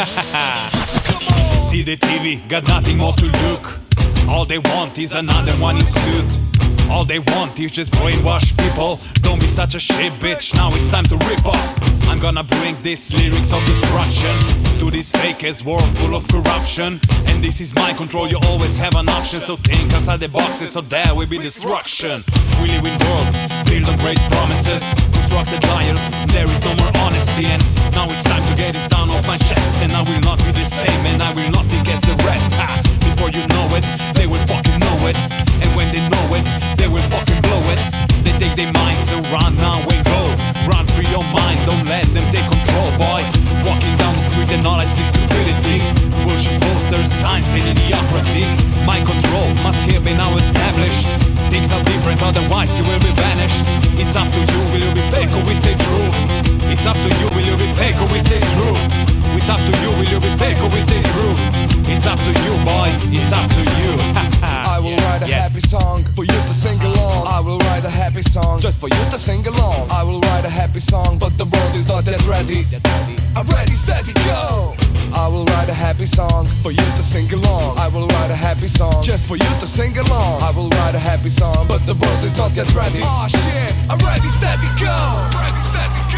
See the TV, got nothing more to look. All they want is another one in suit. All they want is just brainwash people. Don't be such a shit bitch, now it's time to rip off. I'm gonna bring these lyrics of destruction to this fake world full of corruption. And this is my control, you always have an option. So think outside the boxes, so there will be destruction. We live in world built on great promises, constructed liars. There is no more honesty, and now it's time to get this down off my chest. And I will not be the same, and I will not think as the rest. Ha! Before you know it, they will fucking know it. And when they know it, they will fucking blow it. They take their minds so run now and go. Run free your mind, don't let them take control, boy. Walking down the street and all I see is stupidity. Bullshit posters, signs, and idiocracy. My control must here be now established. Think not different, otherwise you will be banished. It's up to you, will you be fake or we stay true? It's up to you, will you be fake or we stay true? It's up to you, will you be fake or we stay true? It's up to you, boy, it's up to you. I will write a Yes. happy song for you to sing along. I will write a happy song just for you to sing along. I will write a happy song, but the world is not yet ready. I'm ready, steady, go. I will write a happy song for you to sing along. I will write a happy song just for you to sing along. I will write a happy song, but the world is not yet ready. Oh shit! I'm ready, steady, go. Ready, steady, go.